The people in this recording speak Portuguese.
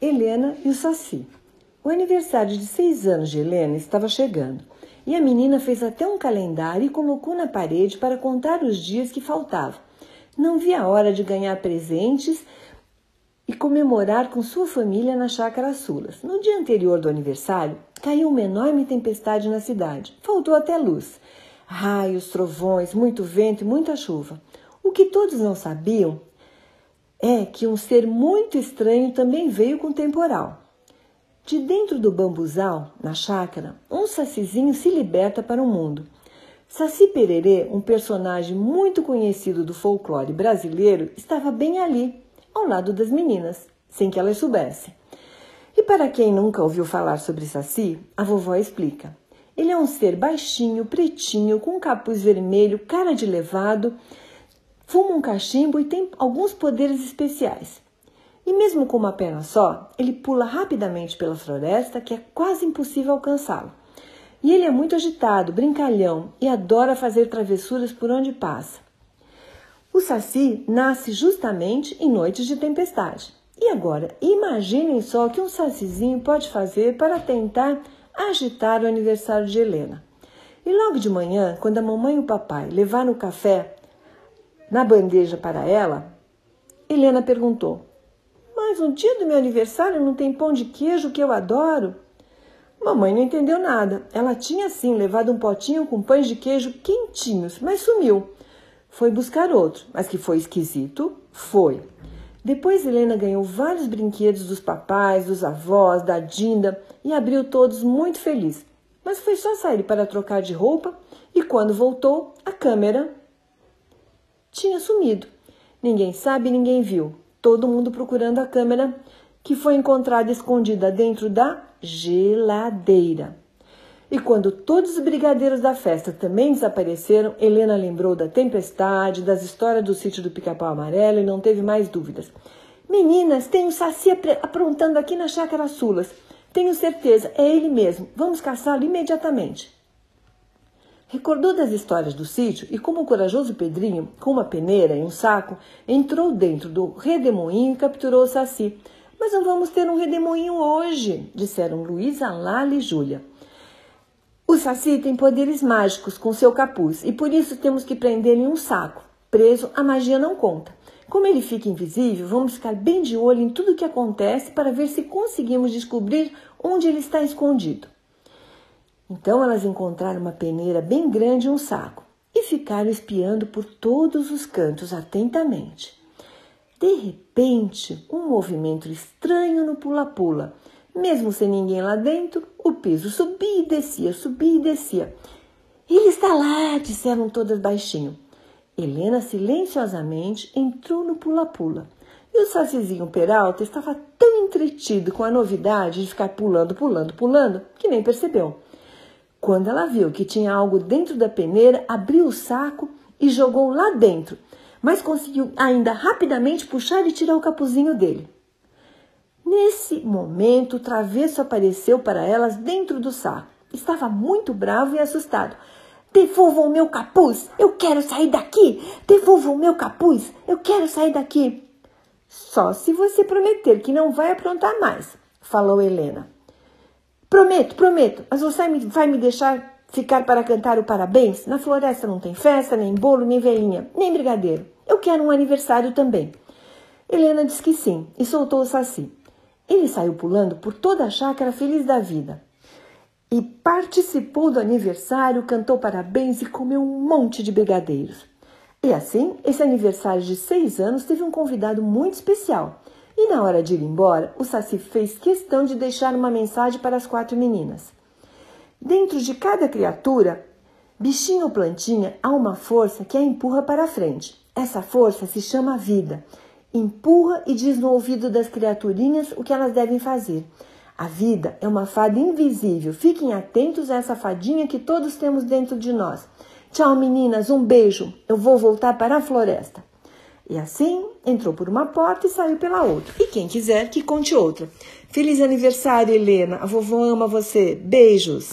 Helena e o Saci. O aniversário de seis anos de Helena estava chegando e a menina fez até um calendário e colocou na parede para contar os dias que faltavam. Não via a hora de ganhar presentes e comemorar com sua família na chácara Sulas. No dia anterior do aniversário, caiu uma enorme tempestade na cidade. Faltou até luz. Raios, trovões, muito vento e muita chuva. O que todos não sabiam é que um ser muito estranho também veio com temporal. De dentro do bambuzal, na chácara, um sacizinho se liberta para o mundo. Saci Pererê, um personagem muito conhecido do folclore brasileiro, estava bem ali, ao lado das meninas, sem que elas soubessem. E para quem nunca ouviu falar sobre Saci, a vovó explica. Ele é um ser baixinho, pretinho, com um capuz vermelho, cara de levado fuma um cachimbo e tem alguns poderes especiais. E mesmo com uma perna só, ele pula rapidamente pela floresta que é quase impossível alcançá-lo. E ele é muito agitado, brincalhão e adora fazer travessuras por onde passa. O Saci nasce justamente em noites de tempestade. E agora, imaginem só o que um sacizinho pode fazer para tentar agitar o aniversário de Helena. E logo de manhã, quando a mamãe e o papai levaram o café na bandeja para ela, Helena perguntou: Mas no dia do meu aniversário não tem pão de queijo que eu adoro? Mamãe não entendeu nada. Ela tinha sim levado um potinho com pães de queijo quentinhos, mas sumiu. Foi buscar outro, mas que foi esquisito, foi. Depois Helena ganhou vários brinquedos dos papais, dos avós, da Dinda e abriu todos muito feliz. Mas foi só sair para trocar de roupa e quando voltou, a câmera tinha sumido. Ninguém sabe, ninguém viu. Todo mundo procurando a câmera que foi encontrada escondida dentro da geladeira. E quando todos os brigadeiros da festa também desapareceram, Helena lembrou da tempestade, das histórias do sítio do pica-pau amarelo e não teve mais dúvidas. Meninas, tem um saci aprontando aqui na chácara Sulas. Tenho certeza, é ele mesmo. Vamos caçá-lo imediatamente. Recordou das histórias do sítio e como o corajoso Pedrinho, com uma peneira e um saco, entrou dentro do redemoinho e capturou o saci. Mas não vamos ter um redemoinho hoje, disseram Luísa, Lala e Júlia. O saci tem poderes mágicos com seu capuz e por isso temos que prendê-lo em um saco. Preso, a magia não conta. Como ele fica invisível, vamos ficar bem de olho em tudo o que acontece para ver se conseguimos descobrir onde ele está escondido. Então elas encontraram uma peneira bem grande e um saco e ficaram espiando por todos os cantos atentamente. De repente, um movimento estranho no pula-pula. Mesmo sem ninguém lá dentro, o piso subia e descia, subia e descia. Ele está lá, disseram todas baixinho. Helena silenciosamente entrou no pula-pula. E o sacizinho Peralta estava tão entretido com a novidade de ficar pulando, pulando, pulando, que nem percebeu. Quando ela viu que tinha algo dentro da peneira, abriu o saco e jogou lá dentro, mas conseguiu ainda rapidamente puxar e tirar o capuzinho dele. Nesse momento, o travesso apareceu para elas dentro do saco. Estava muito bravo e assustado. Devolvam o meu capuz! Eu quero sair daqui! Devolvam o meu capuz! Eu quero sair daqui! Só se você prometer que não vai aprontar mais, falou Helena. Prometo, prometo, mas você vai me deixar ficar para cantar o parabéns? Na floresta não tem festa, nem bolo, nem velhinha, nem brigadeiro. Eu quero um aniversário também. Helena disse que sim e soltou o saci. Ele saiu pulando por toda a chácara feliz da vida. E participou do aniversário, cantou parabéns e comeu um monte de brigadeiros. E assim, esse aniversário de seis anos teve um convidado muito especial. E na hora de ir embora, o Saci fez questão de deixar uma mensagem para as quatro meninas. Dentro de cada criatura, bichinho ou plantinha, há uma força que a empurra para a frente. Essa força se chama vida. Empurra e diz no ouvido das criaturinhas o que elas devem fazer. A vida é uma fada invisível. Fiquem atentos a essa fadinha que todos temos dentro de nós. Tchau, meninas. Um beijo. Eu vou voltar para a floresta. E assim entrou por uma porta e saiu pela outra. E quem quiser que conte outra. Feliz aniversário, Helena. A vovó ama você. Beijos.